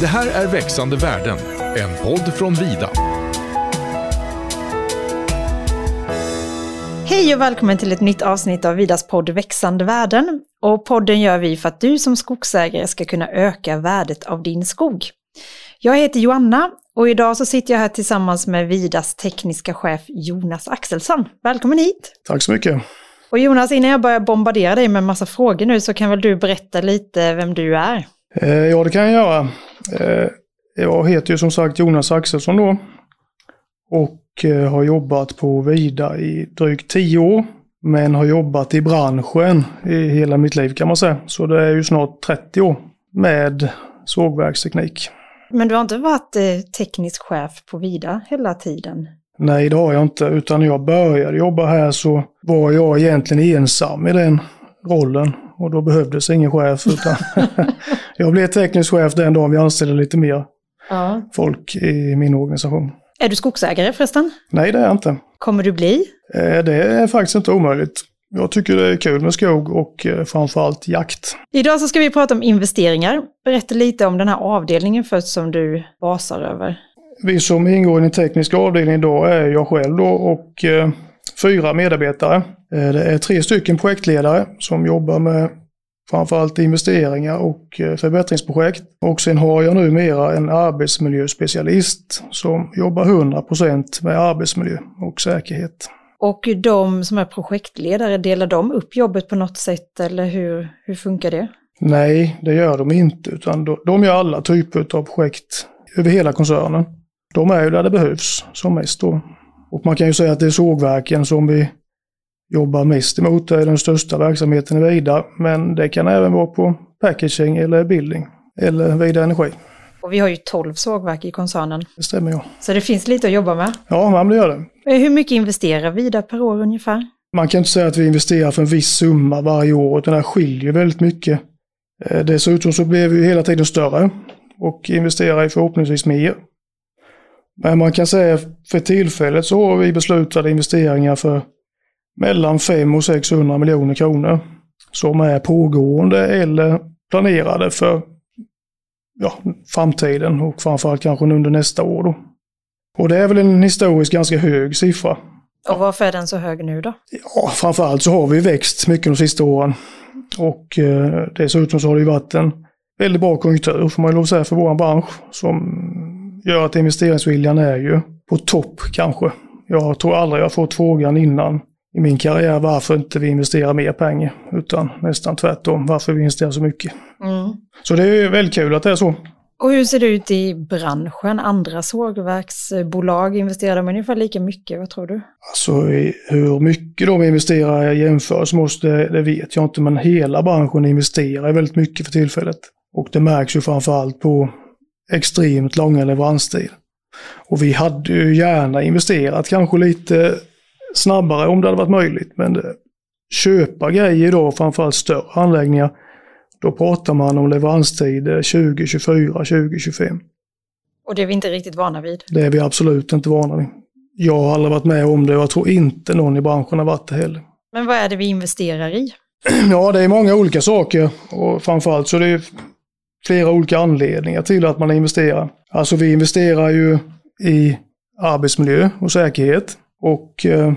Det här är Växande världen, en podd från Vida. Hej och välkommen till ett nytt avsnitt av Vidas podd Växande värden. Och podden gör vi för att du som skogsägare ska kunna öka värdet av din skog. Jag heter Joanna och idag så sitter jag här tillsammans med Vidas tekniska chef Jonas Axelsson. Välkommen hit! Tack så mycket! Och Jonas, innan jag börjar bombardera dig med massa frågor nu så kan väl du berätta lite vem du är? Eh, ja, det kan jag göra. Eh, jag heter ju som sagt Jonas Axelsson då. Och eh, har jobbat på Vida i drygt tio år. Men har jobbat i branschen i hela mitt liv kan man säga. Så det är ju snart 30 år med sågverksteknik. Men du har inte varit teknisk chef på Vida hela tiden? Nej, det har jag inte. Utan när jag började jobba här så var jag egentligen ensam i den rollen. Och då behövdes ingen chef. Utan jag blev teknisk chef den dagen vi anställde lite mer ja. folk i min organisation. Är du skogsägare förresten? Nej, det är jag inte. Kommer du bli? Eh, det är faktiskt inte omöjligt. Jag tycker det är kul med skog och eh, framförallt jakt. Idag så ska vi prata om investeringar. Berätta lite om den här avdelningen först som du basar över. Vi som ingår i den tekniska avdelningen idag är jag själv då och eh, fyra medarbetare. Eh, det är tre stycken projektledare som jobbar med framförallt investeringar och eh, förbättringsprojekt. Och sen har jag numera en arbetsmiljöspecialist som jobbar 100% med arbetsmiljö och säkerhet. Och de som är projektledare, delar de upp jobbet på något sätt eller hur, hur funkar det? Nej, det gör de inte, utan de gör alla typer av projekt över hela koncernen. De är ju där det behövs som mest då. Och man kan ju säga att det är sågverken som vi jobbar mest emot. Det är den största verksamheten i Vida. Men det kan även vara på packaging eller building eller Vida Energi. Och vi har ju 12 sågverk i koncernen. Det stämmer ja. Så det finns lite att jobba med. Ja, man gör det. Hur mycket investerar Vida per år ungefär? Man kan inte säga att vi investerar för en viss summa varje år, utan det skiljer väldigt mycket. Eh, dessutom så blir vi hela tiden större och investerar förhoppningsvis mer. Men man kan säga för tillfället så har vi beslutade investeringar för mellan 500 och 600 miljoner kronor. Som är pågående eller planerade för ja, framtiden och framförallt kanske under nästa år. Då. Och det är väl en historiskt ganska hög siffra. Och varför är den så hög nu då? Ja, framförallt så har vi växt mycket de sista åren. Och eh, dessutom så har det ju varit en väldigt bra konjunktur får man lov att säga för vår bransch. Som gör att investeringsviljan är ju på topp kanske. Jag tror aldrig jag fått frågan innan i min karriär varför inte vi investerar mer pengar. Utan nästan tvärtom, varför vi investerar så mycket. Mm. Så det är väldigt kul att det är så. Och hur ser det ut i branschen? Andra sågverksbolag, investerar de ungefär lika mycket? Vad tror du? Alltså hur mycket de investerar i jämförelse måste, det vet jag inte, men hela branschen investerar väldigt mycket för tillfället. Och det märks ju framförallt på extremt långa leveranstider. Och vi hade ju gärna investerat kanske lite snabbare om det hade varit möjligt. Men det, köpa grejer då, framförallt större anläggningar, då pratar man om leveranstider 2024, 2025. Och det är vi inte riktigt vana vid? Det är vi absolut inte vana vid. Jag har aldrig varit med om det och jag tror inte någon i branschen har varit det heller. Men vad är det vi investerar i? Ja, det är många olika saker och framförallt så är det flera olika anledningar till att man investerar. Alltså vi investerar ju i arbetsmiljö och säkerhet. Och eh,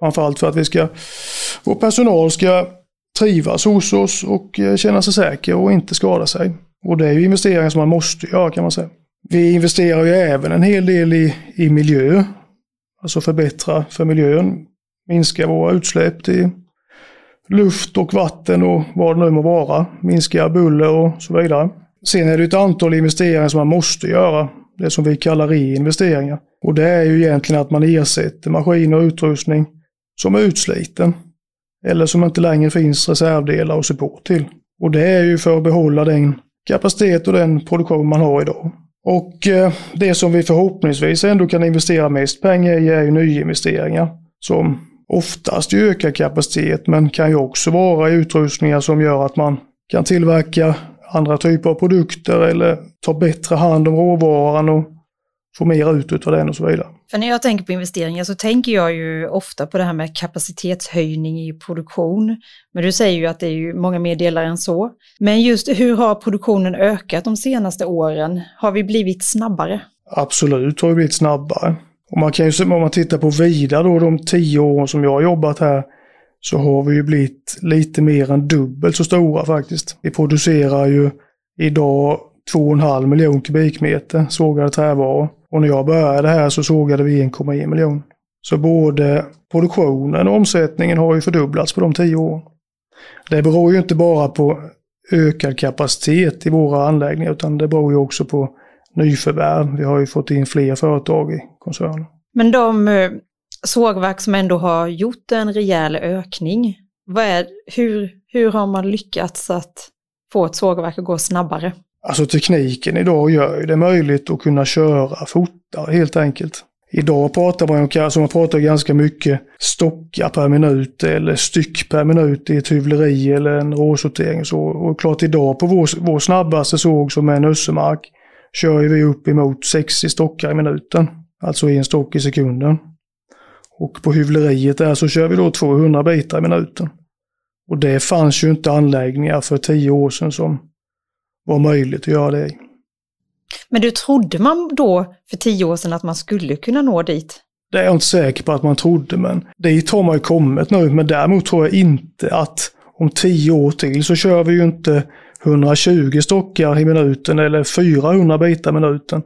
framförallt för att vi ska, vår personal ska trivas hos oss och eh, känna sig säker och inte skada sig. Och det är ju investeringar som man måste göra kan man säga. Vi investerar ju även en hel del i, i miljö. Alltså förbättra för miljön. Minska våra utsläpp till luft och vatten och vad det nu må vara. Minska buller och så vidare. Sen är det ett antal investeringar som man måste göra. Det som vi kallar reinvesteringar. Och det är ju egentligen att man ersätter maskiner och utrustning som är utsliten. Eller som inte längre finns reservdelar och support till. Och det är ju för att behålla den kapacitet och den produktion man har idag. Och eh, det som vi förhoppningsvis ändå kan investera mest pengar i är ju nyinvesteringar. Som oftast ökar kapacitet men kan ju också vara utrustningar som gör att man kan tillverka andra typer av produkter eller ta bättre hand om råvaran och få mer ut av den och så vidare. För när jag tänker på investeringar så tänker jag ju ofta på det här med kapacitetshöjning i produktion. Men du säger ju att det är ju många mer delar än så. Men just hur har produktionen ökat de senaste åren? Har vi blivit snabbare? Absolut har vi blivit snabbare. Och man kan ju, om man tittar på vida då, de tio åren som jag har jobbat här, så har vi ju blivit lite mer än dubbelt så stora faktiskt. Vi producerar ju idag 2,5 miljoner kubikmeter sågade trävaror. Och när jag började här så sågade vi 1,1 miljon. Så både produktionen och omsättningen har ju fördubblats på de tio åren. Det beror ju inte bara på ökad kapacitet i våra anläggningar utan det beror ju också på nyförvärv. Vi har ju fått in fler företag i koncernen. Men de eh, sågverk som ändå har gjort en rejäl ökning, vad är, hur, hur har man lyckats att få ett sågverk att gå snabbare? Alltså tekniken idag gör det möjligt att kunna köra fortare helt enkelt. Idag pratar man alltså man pratar ganska mycket stockar per minut eller styck per minut i ett hyvleri eller en råsortering. Så. och klart idag på vår, vår snabbaste såg som är en Össemark kör vi upp emot 60 stockar i minuten. Alltså en stock i sekunden. Och på hyvleriet där så kör vi då 200 bitar i minuten. Och det fanns ju inte anläggningar för tio år sedan som var möjligt att göra det i. Men du trodde man då för tio år sedan att man skulle kunna nå dit? Det är jag inte säker på att man trodde, men dit har man ju kommit nu. Men däremot tror jag inte att om tio år till så kör vi ju inte 120 stockar i minuten eller 400 bitar i minuten.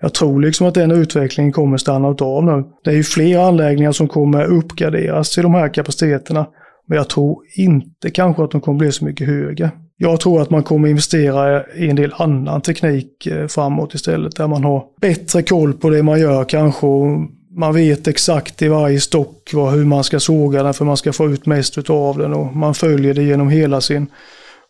Jag tror liksom att den utvecklingen kommer stanna av nu. Det är ju fler anläggningar som kommer uppgraderas till de här kapaciteterna. Men jag tror inte kanske att de kommer bli så mycket högre. Jag tror att man kommer investera i en del annan teknik eh, framåt istället. Där man har bättre koll på det man gör kanske. Och man vet exakt i varje stock hur man ska såga den för man ska få ut mest av den. Och man följer det genom hela sin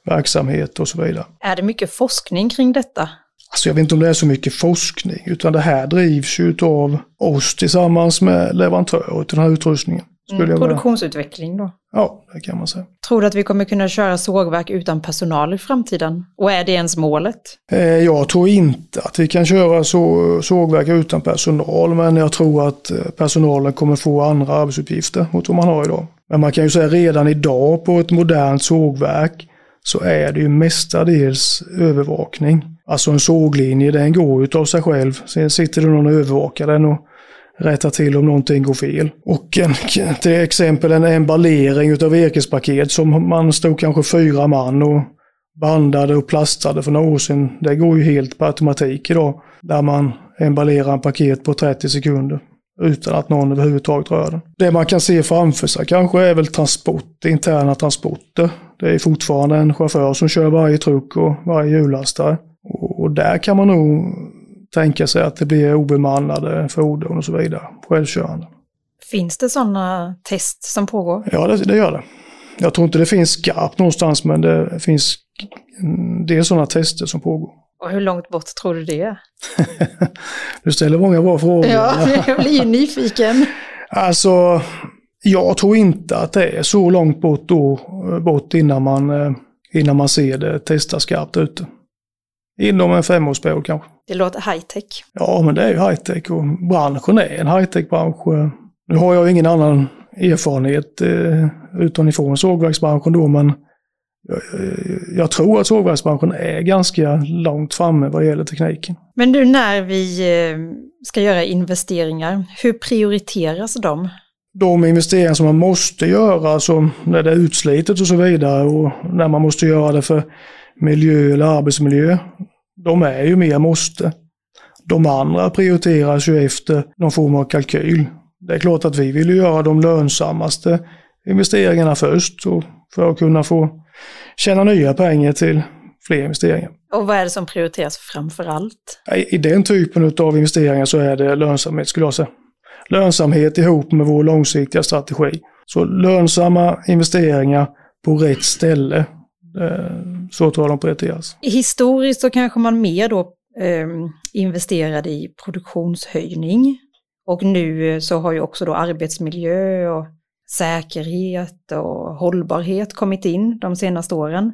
verksamhet och så vidare. Är det mycket forskning kring detta? Alltså jag vet inte om det är så mycket forskning, utan det här drivs ju av oss tillsammans med leverantörer till den här utrustningen. Mm, produktionsutveckling då? Ja, det kan man säga. Tror du att vi kommer kunna köra sågverk utan personal i framtiden? Och är det ens målet? Eh, jag tror inte att vi kan köra så, sågverk utan personal, men jag tror att eh, personalen kommer få andra arbetsuppgifter mot vad man har idag. Men man kan ju säga redan idag på ett modernt sågverk så är det ju mestadels övervakning. Alltså en såglinje, den går utav sig själv. Sen sitter det någon och övervakar den och rättar till om någonting går fel. Och en, till exempel en emballering utav virkespaket som man stod kanske fyra man och bandade och plastade för några år sedan. Det går ju helt på automatik idag. Där man emballerar en paket på 30 sekunder utan att någon överhuvudtaget rör den. Det man kan se framför sig kanske är väl transport, interna transporter. Det är fortfarande en chaufför som kör varje truck och varje hjullastare. Och där kan man nog tänka sig att det blir obemannade fordon och så vidare, självkörande. Finns det sådana test som pågår? Ja, det, det, gör det. Jag tror inte det finns skarpt någonstans, men det finns en del sådana tester som pågår. Och hur långt bort tror du det är? du ställer många bra frågor. Ja, jag blir ju nyfiken. Alltså, jag tror inte att det är så långt bort, då, bort innan, man, eh, innan man ser det testa skarpt ute. Inom en femårsperiod kanske. Det låter high-tech. Ja, men det är ju high-tech och branschen är en high-tech-bransch. Nu har jag ingen annan erfarenhet eh, utifrån sågverksbranschen då, men jag, jag tror att sågverksbranschen är ganska långt framme vad gäller tekniken. Men nu när vi eh, ska göra investeringar, hur prioriteras de? De investeringar som man måste göra, alltså när det är utslitet och så vidare och när man måste göra det för miljö eller arbetsmiljö, de är ju mer måste. De andra prioriteras ju efter någon form av kalkyl. Det är klart att vi vill göra de lönsammaste investeringarna först och för att kunna få tjäna nya pengar till fler investeringar. Och vad är det som prioriteras framför allt? I den typen av investeringar så är det lönsamhet skulle jag säga. Lönsamhet ihop med vår långsiktiga strategi. Så lönsamma investeringar på rätt ställe Eh, så tror jag de prioriteras. Historiskt så kanske man mer då eh, investerade i produktionshöjning. Och nu så har ju också då arbetsmiljö och säkerhet och hållbarhet kommit in de senaste åren.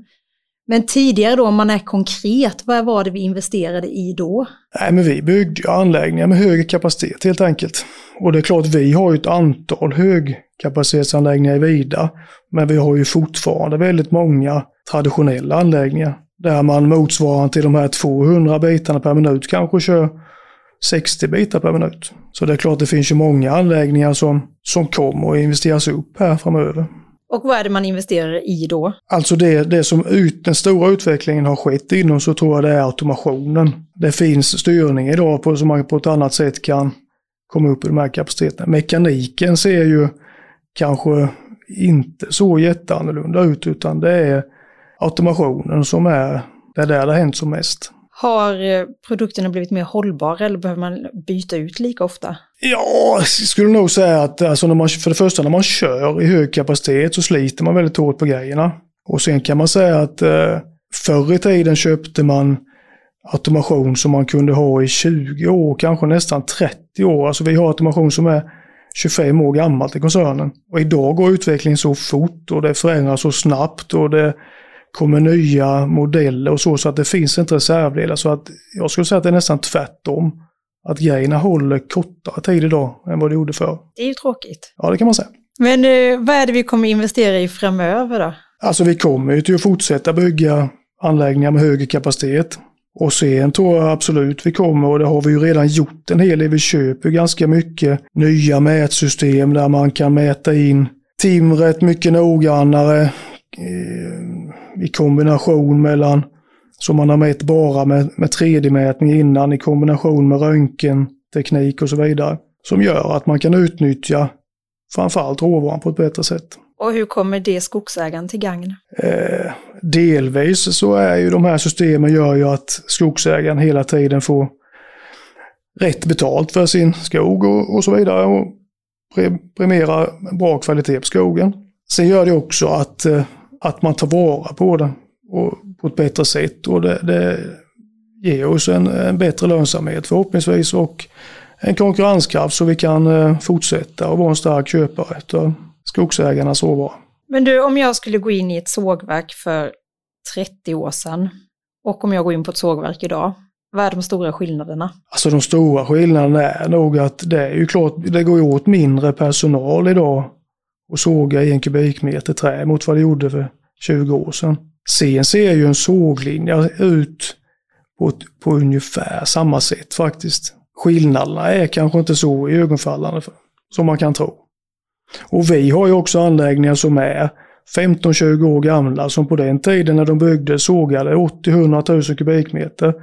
Men tidigare då, om man är konkret, vad var det vi investerade i då? Nej, men vi byggde anläggningar med högre kapacitet helt enkelt. Och det är klart, vi har ju ett antal högkapacitetsanläggningar i Vida. Men vi har ju fortfarande väldigt många traditionella anläggningar. Där man motsvarande till de här 200 bitarna per minut kanske kör 60 bitar per minut. Så det är klart det finns ju många anläggningar som, som kommer att investeras upp här framöver. Och vad är det man investerar i då? Alltså det, det som ut, den stora utvecklingen har skett inom så tror jag det är automationen. Det finns styrning idag på, som man på ett annat sätt kan komma upp i de här kapaciteterna. Mekaniken ser ju kanske inte så jätteannorlunda ut utan det är automationen som är, det är där det har hänt som mest. Har eh, produkterna blivit mer hållbara eller behöver man byta ut lika ofta? Ja, jag skulle nog säga att alltså när man, för det första när man kör i hög kapacitet så sliter man väldigt hårt på grejerna. Och sen kan man säga att eh, förr i tiden köpte man automation som man kunde ha i 20 år, kanske nästan 30 år. Alltså vi har automation som är 25 år gammalt i koncernen. Och idag går utvecklingen så fort och det förändras så snabbt och det kommer nya modeller och så, så att det finns inte reservdelar. Så att jag skulle säga att det är nästan tvärtom. Att grejerna håller kortare tid idag än vad det gjorde förr. Det är ju tråkigt. Ja, det kan man säga. Men eh, vad är det vi kommer investera i framöver då? Alltså vi kommer ju till att fortsätta bygga anläggningar med högre kapacitet. Och sen tror jag absolut vi kommer, och det har vi ju redan gjort en hel del. Vi köper ganska mycket nya mätsystem där man kan mäta in timret mycket noggrannare eh, i kombination mellan som man har mätt bara med, med 3D-mätning innan i kombination med röntgenteknik och så vidare. Som gör att man kan utnyttja framförallt råvaran på ett bättre sätt. Och hur kommer det skogsägaren till gagn? Eh, delvis så är ju de här systemen gör ju att skogsägaren hela tiden får rätt betalt för sin skog och, och så vidare. Och premiera bra kvalitet på skogen. Sen gör det också att, eh, att man tar vara på det och på ett bättre sätt. Och det, det ger oss en, en, bättre lönsamhet förhoppningsvis och en konkurrenskraft så vi kan eh, fortsätta och vara en stark köpare av skogsägarnas råvara. Men du, om jag skulle gå in i ett sågverk för 30 år sedan och om jag går in på ett sågverk idag, vad är de stora skillnaderna? Alltså de stora skillnaderna är nog att det är ju klart, det går åt mindre personal idag och såga i en kubikmeter trä mot vad det gjorde för 20 år sedan. Sen ser ju en såglinje ut på, på ungefär samma sätt faktiskt. Skillnaderna är kanske inte så ögonfallande som man kan tro. Och vi har ju också anläggningar som är 15-20 år gamla som på den tiden när de byggde sågade 80-100 000 kubikmeter.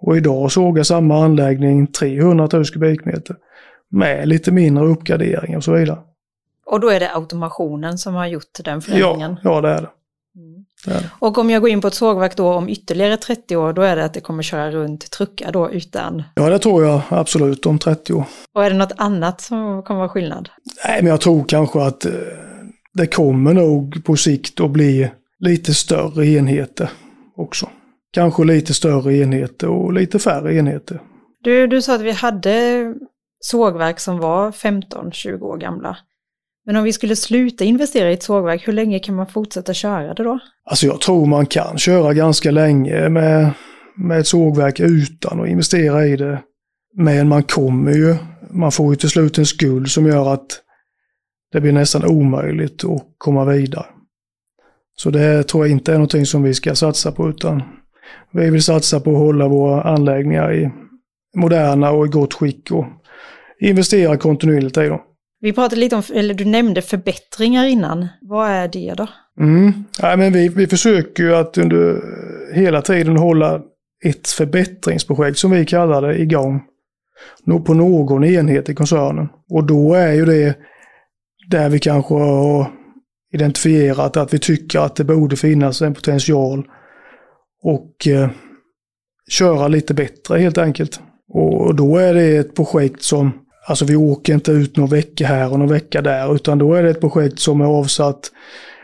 Och idag sågar samma anläggning 300 000 kubikmeter. Med lite mindre uppgradering och så vidare. Och då är det automationen som har gjort den förändringen? Ja, ja det är det. Och om jag går in på ett sågverk då om ytterligare 30 år, då är det att det kommer köra runt truckar då utan? Ja, det tror jag absolut om 30 år. Och är det något annat som kommer vara skillnad? Nej, men jag tror kanske att eh, det kommer nog på sikt att bli lite större enheter också. Kanske lite större enheter och lite färre enheter. Du, du sa att vi hade sågverk som var 15-20 år gamla. Men om vi skulle sluta investera i ett sågverk, hur länge kan man fortsätta köra det då? Alltså jag tror man kan köra ganska länge med, med ett sågverk utan att investera i det. Men man kommer ju, man får ju till slut en skuld som gör att det blir nästan omöjligt att komma vidare. Så det tror jag inte är någonting som vi ska satsa på utan vi vill satsa på att hålla våra anläggningar i moderna och i gott skick och investera kontinuerligt i dem. Vi pratade lite om, eller du nämnde förbättringar innan. Vad är det då? Mm. Ja, men vi, vi försöker ju att under eh, hela tiden hålla ett förbättringsprojekt som vi kallar det igång. På någon enhet i koncernen. Och då är ju det där vi kanske har identifierat att vi tycker att det borde finnas en potential. Och eh, köra lite bättre helt enkelt. Och då är det ett projekt som Alltså vi åker inte ut någon vecka här och någon vecka där, utan då är det ett projekt som är avsatt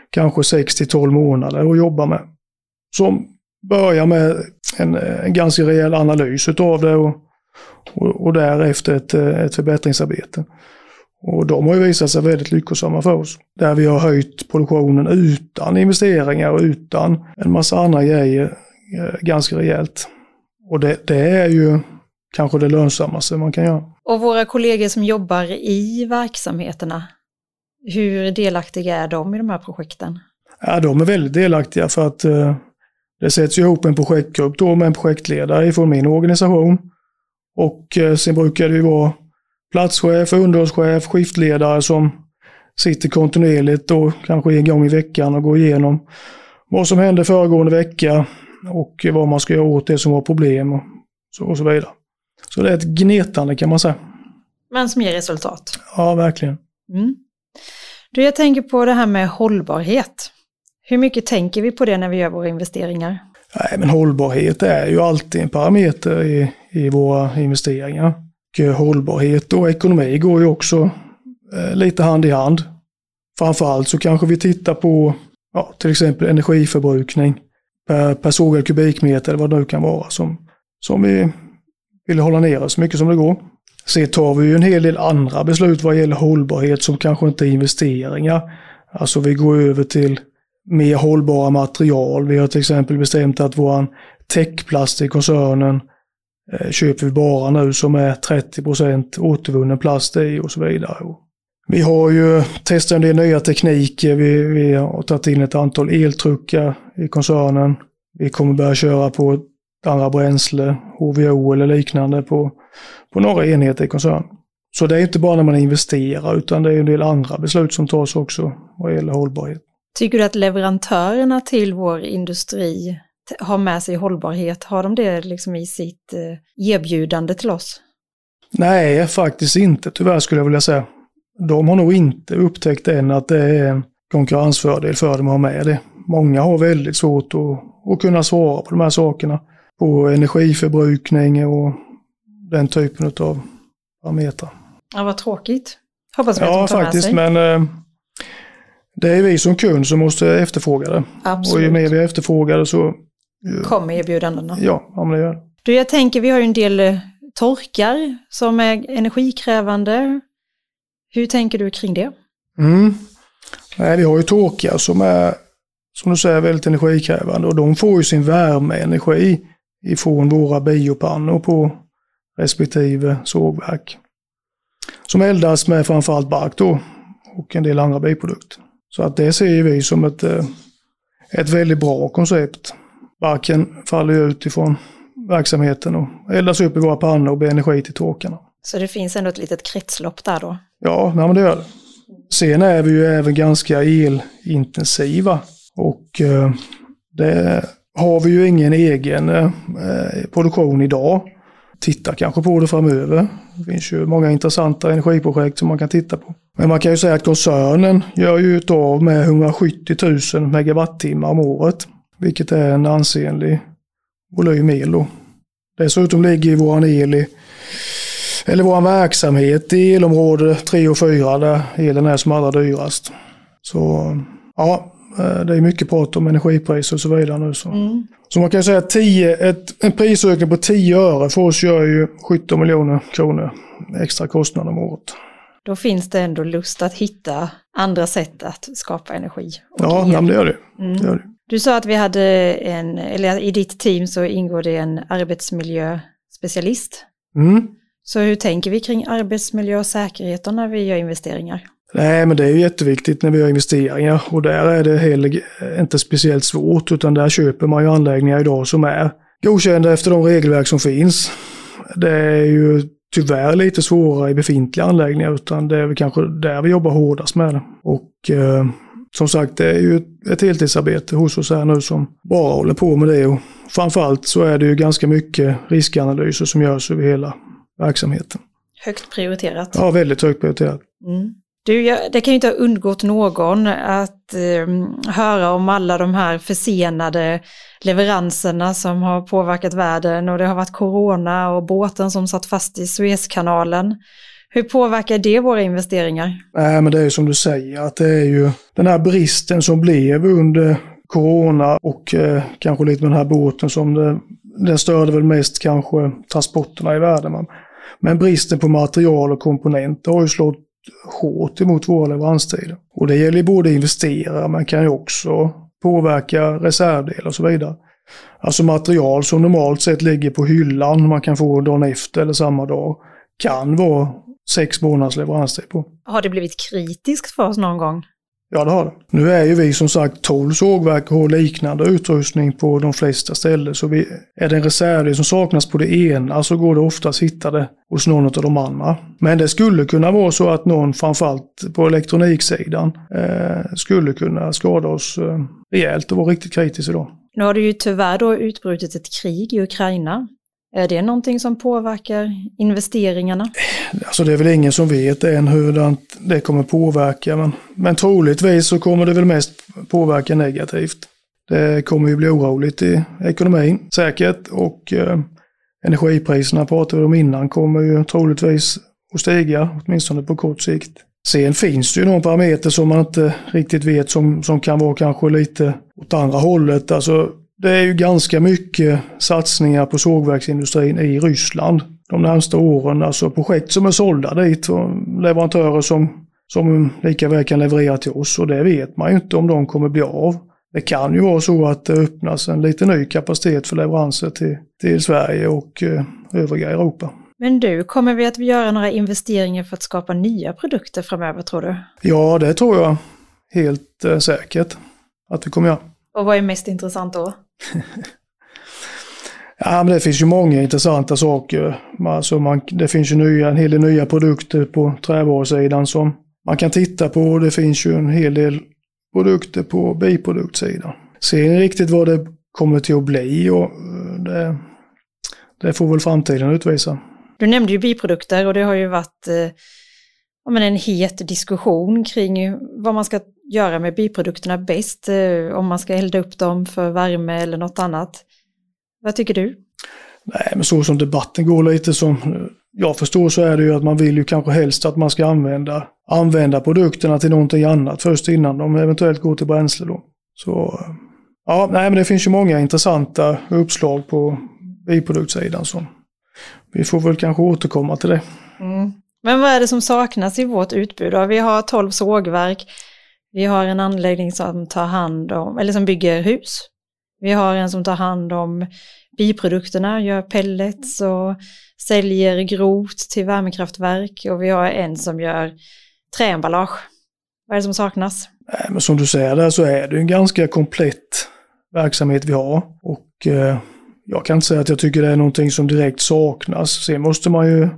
kanske 6 till 12 månader att jobba med. Som börjar med en, en ganska rejäl analys utav det och, och, och därefter ett, ett förbättringsarbete. Och de har ju visat sig väldigt lyckosamma för oss. Där vi har höjt produktionen utan investeringar och utan en massa andra grejer eh, ganska rejält. Och det, det är ju kanske det lönsammaste man kan göra. Och våra kollegor som jobbar i verksamheterna, hur delaktiga är de i de här projekten? Ja, de är väldigt delaktiga för att eh, det sätts ihop en projektgrupp då med en projektledare från min organisation. Och eh, sen brukar det ju vara platschef, underhållschef, skiftledare som sitter kontinuerligt och kanske en gång i veckan och går igenom vad som hände föregående vecka och vad man ska göra åt det som var problem och så, och så vidare. Så det är ett gnetande kan man säga. Men som ger resultat. Ja, verkligen. Mm. Du, jag tänker på det här med hållbarhet. Hur mycket tänker vi på det när vi gör våra investeringar? Nej, men hållbarhet är ju alltid en parameter i, i våra investeringar. Och hållbarhet och ekonomi går ju också eh, lite hand i hand. Framförallt så kanske vi tittar på ja, till exempel energiförbrukning per, per sågad kubikmeter eller vad det nu kan vara som, som vi vill hålla nere så mycket som det går. Sen tar vi ju en hel del andra beslut vad gäller hållbarhet som kanske inte är investeringar. Alltså vi går över till mer hållbara material. Vi har till exempel bestämt att våran täckplast i koncernen eh, köper vi bara nu som är 30 återvunnen plast i och så vidare. Vi har ju testat en del nya tekniker. Vi, vi har tagit in ett antal eltruckar i koncernen. Vi kommer börja köra på andra bränsle, HVO eller liknande på, på några enheter i koncernen. Så det är inte bara när man investerar utan det är en del andra beslut som tas också vad gäller hållbarhet. Tycker du att leverantörerna till vår industri har med sig hållbarhet? Har de det liksom i sitt eh, erbjudande till oss? Nej, faktiskt inte tyvärr skulle jag vilja säga. De har nog inte upptäckt än att det är en konkurrensfördel för dem att ha med det. Många har väldigt svårt att, att kunna svara på de här sakerna. På energiförbrukning och den typen av parametrar. Ja, vad tråkigt. Hoppas vi ja, att de tar faktiskt, med sig. men eh, det är vi som kund som måste efterfråga det. Absolut. Och ju mer vi efterfrågar det så... Kommer erbjudandena. Ja, ja men det gör det. Du, jag tänker vi har ju en del eh, torkar som är energikrävande. Hur tänker du kring det? Mm. Nej, vi har ju torkar som är, som du säger, väldigt energikrävande och de får ju sin värmeenergi ifrån våra biopannor på respektive sågverk. Som eldas med framförallt bark då och en del andra biprodukter. Så att det ser vi som ett, eh, ett väldigt bra koncept. Barken faller ut ifrån verksamheten och eldas upp i våra pannor och blir energi till torkarna. Så det finns ändå ett litet kretslopp där då? Ja, nej, men det gör det. Sen är vi ju även ganska elintensiva och eh, det har vi ju ingen egen eh, eh, produktion idag. Titta kanske på det framöver. Det finns ju många intressanta energiprojekt som man kan titta på. Men man kan ju säga att koncernen gör ju av med 170 000 megawattimmar om året. Vilket är en ansenlig volym el då. Dessutom ligger våran el i, eller våran verksamhet i elområde 3 och 4 där elen är som allra dyrast. Så ja, det är mycket prat om energipriser och så vidare nu. Så, Mm. så man kan säga att 10, ett, en prisökning på 10 öre för oss gör ju 17 miljoner kronor extra kostnad om året. Då finns det ändå lust att hitta andra sätt att skapa energi. Ja, men det gör det. Mm. det, gör det. Du sa att vi hade en, eller i ditt team så ingår det en arbetsmiljöspecialist. Mm. Så hur tänker vi kring arbetsmiljö och säkerhet när vi gör investeringar? Nej, men det är ju jätteviktigt när vi gör investeringar och där är det heller inte speciellt svårt utan där köper man ju anläggningar idag som är godkända efter de regelverk som finns. Det är ju tyvärr lite svårare i befintliga anläggningar utan det är väl kanske där vi jobbar hårdast med det. Och eh, som sagt, det är ju ett heltidsarbete hos oss här nu som bara håller på med det och framförallt så är det ju ganska mycket riskanalyser som görs över hela verksamheten. Högt prioriterat. Ja, väldigt högt prioriterat. Mm. Du, jag, det kan ju inte ha undgått någon att eh, höra om alla de här försenade leveranserna som har påverkat världen och det har varit corona och båten som satt fast i Suezkanalen. Hur påverkar det våra investeringar? Nej, men det är ju som du säger, att det är ju den här bristen som blev under corona och eh, kanske lite med den här båten som det, den störde väl mest kanske transporterna i världen. Men, men bristen på material och komponenter har ju slått hårt emot våra leveranstider. Och det gäller både investerare, men kan ju också påverka reservdelar och så vidare. Alltså material som normalt sett ligger på hyllan, man kan få dagen efter eller samma dag, kan vara sex månaders leveranstid på. Har det blivit kritiskt för oss någon gång? Ja, det har det. Nu är ju vi som sagt 12 sågverk och har liknande utrustning på de flesta ställen. Så vi, är det en reservdel som saknas på det ena så går det oftast att hitta det hos någon av de andra. Men det skulle kunna vara så att någon, framförallt på elektroniksidan, eh, skulle kunna skada oss eh, rejält och vara riktigt kritisk idag. Nu har det ju tyvärr då utbrutit ett krig i Ukraina. Är det någonting som påverkar investeringarna? Alltså det är väl ingen som vet än hur det kommer påverka, men, men troligtvis så kommer det väl mest påverka negativt. Det kommer ju bli oroligt i ekonomin, säkert, och eh, energipriserna pratade vi om innan kommer ju troligtvis att stiga, åtminstone på kort sikt. Sen finns det ju någon parameter som man inte riktigt vet som, som kan vara kanske lite åt andra hållet. Alltså det är ju ganska mycket satsningar på sågverksindustrin i Ryssland de närmsta åren. Alltså projekt som är sålda dit och leverantörer som, som lika väl kan leverera till oss och det vet man ju inte om de kommer bli av. Det kan ju vara så att det öppnas en lite ny kapacitet för leveranser till, till Sverige och eh, övriga Europa. Men du, kommer vi att göra några investeringar för att skapa nya produkter framöver tror du? Ja, det tror jag helt eh, säkert att vi kommer göra. Och vad är mest intressant då? ja, men det finns ju många intressanta saker. Alltså man, det finns ju nya, en hel del nya produkter på trävarusidan som man kan titta på. Det finns ju en hel del produkter på biproduktsidan. Sen riktigt vad det kommer till att bli och eh, det, det får väl framtiden utvisa. Du nämnde ju biprodukter och det har ju varit eh, eh, en het diskussion kring vad man ska göra med biprodukterna bäst, eh, om man ska elda upp dem för värme eller något annat. Vad tycker du? Nej, men så som debatten går lite som jag förstår så är det ju att man vill ju kanske helst att man ska använda, använda produkterna till någonting annat först innan de eventuellt går till bränsle då. Så ja, nej men det finns ju många intressanta uppslag på biproduktsidan som vi får väl kanske återkomma till det. Mm. Men vad är det som saknas i vårt utbud? Vi har 12 sågverk, vi har en anläggning som tar hand om, eller som bygger hus. Vi har en som tar hand om biprodukterna, gör pellets och säljer grot till värmekraftverk och vi har en som gör träemballage. Vad är det som saknas? Men som du säger där så är det en ganska komplett verksamhet vi har. Och eh, jag kan inte säga att jag tycker det är någonting som direkt saknas. Sen måste man ju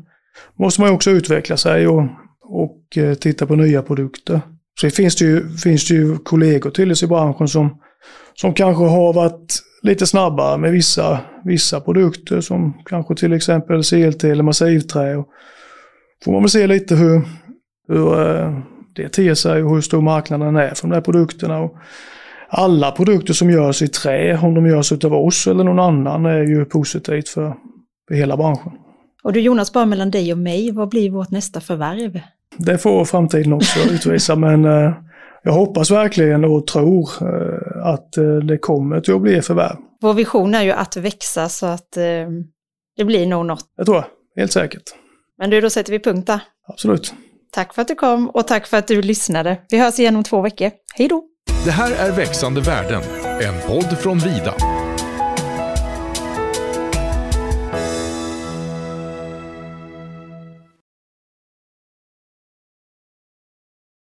måste man också utveckla sig och, och eh, titta på nya produkter. Så finns det ju, finns det ju kollegor till oss i branschen som, som kanske har varit lite snabbare med vissa, vissa produkter som kanske till exempel CLT eller massivträ. Och får man väl se lite hur, hur eh, det ter sig och hur stor marknaden är för de där produkterna. Och alla produkter som görs i trä, om de görs av oss eller någon annan, är ju positivt för, för hela branschen. Och du Jonas, bara mellan dig och mig, vad blir vårt nästa förvärv? Det får framtiden också utvisa, men eh, jag hoppas verkligen och tror eh, att eh, det kommer att bli förvärv. Vår vision är ju att växa så att det blir nog något. Det tror jag, helt säkert. Men du, då sätter vi punkt där. Absolut. Tack för att du kom och tack för att du lyssnade. Vi hörs igen om två veckor. Hej då! Det här är Växande värden, en podd från Vida.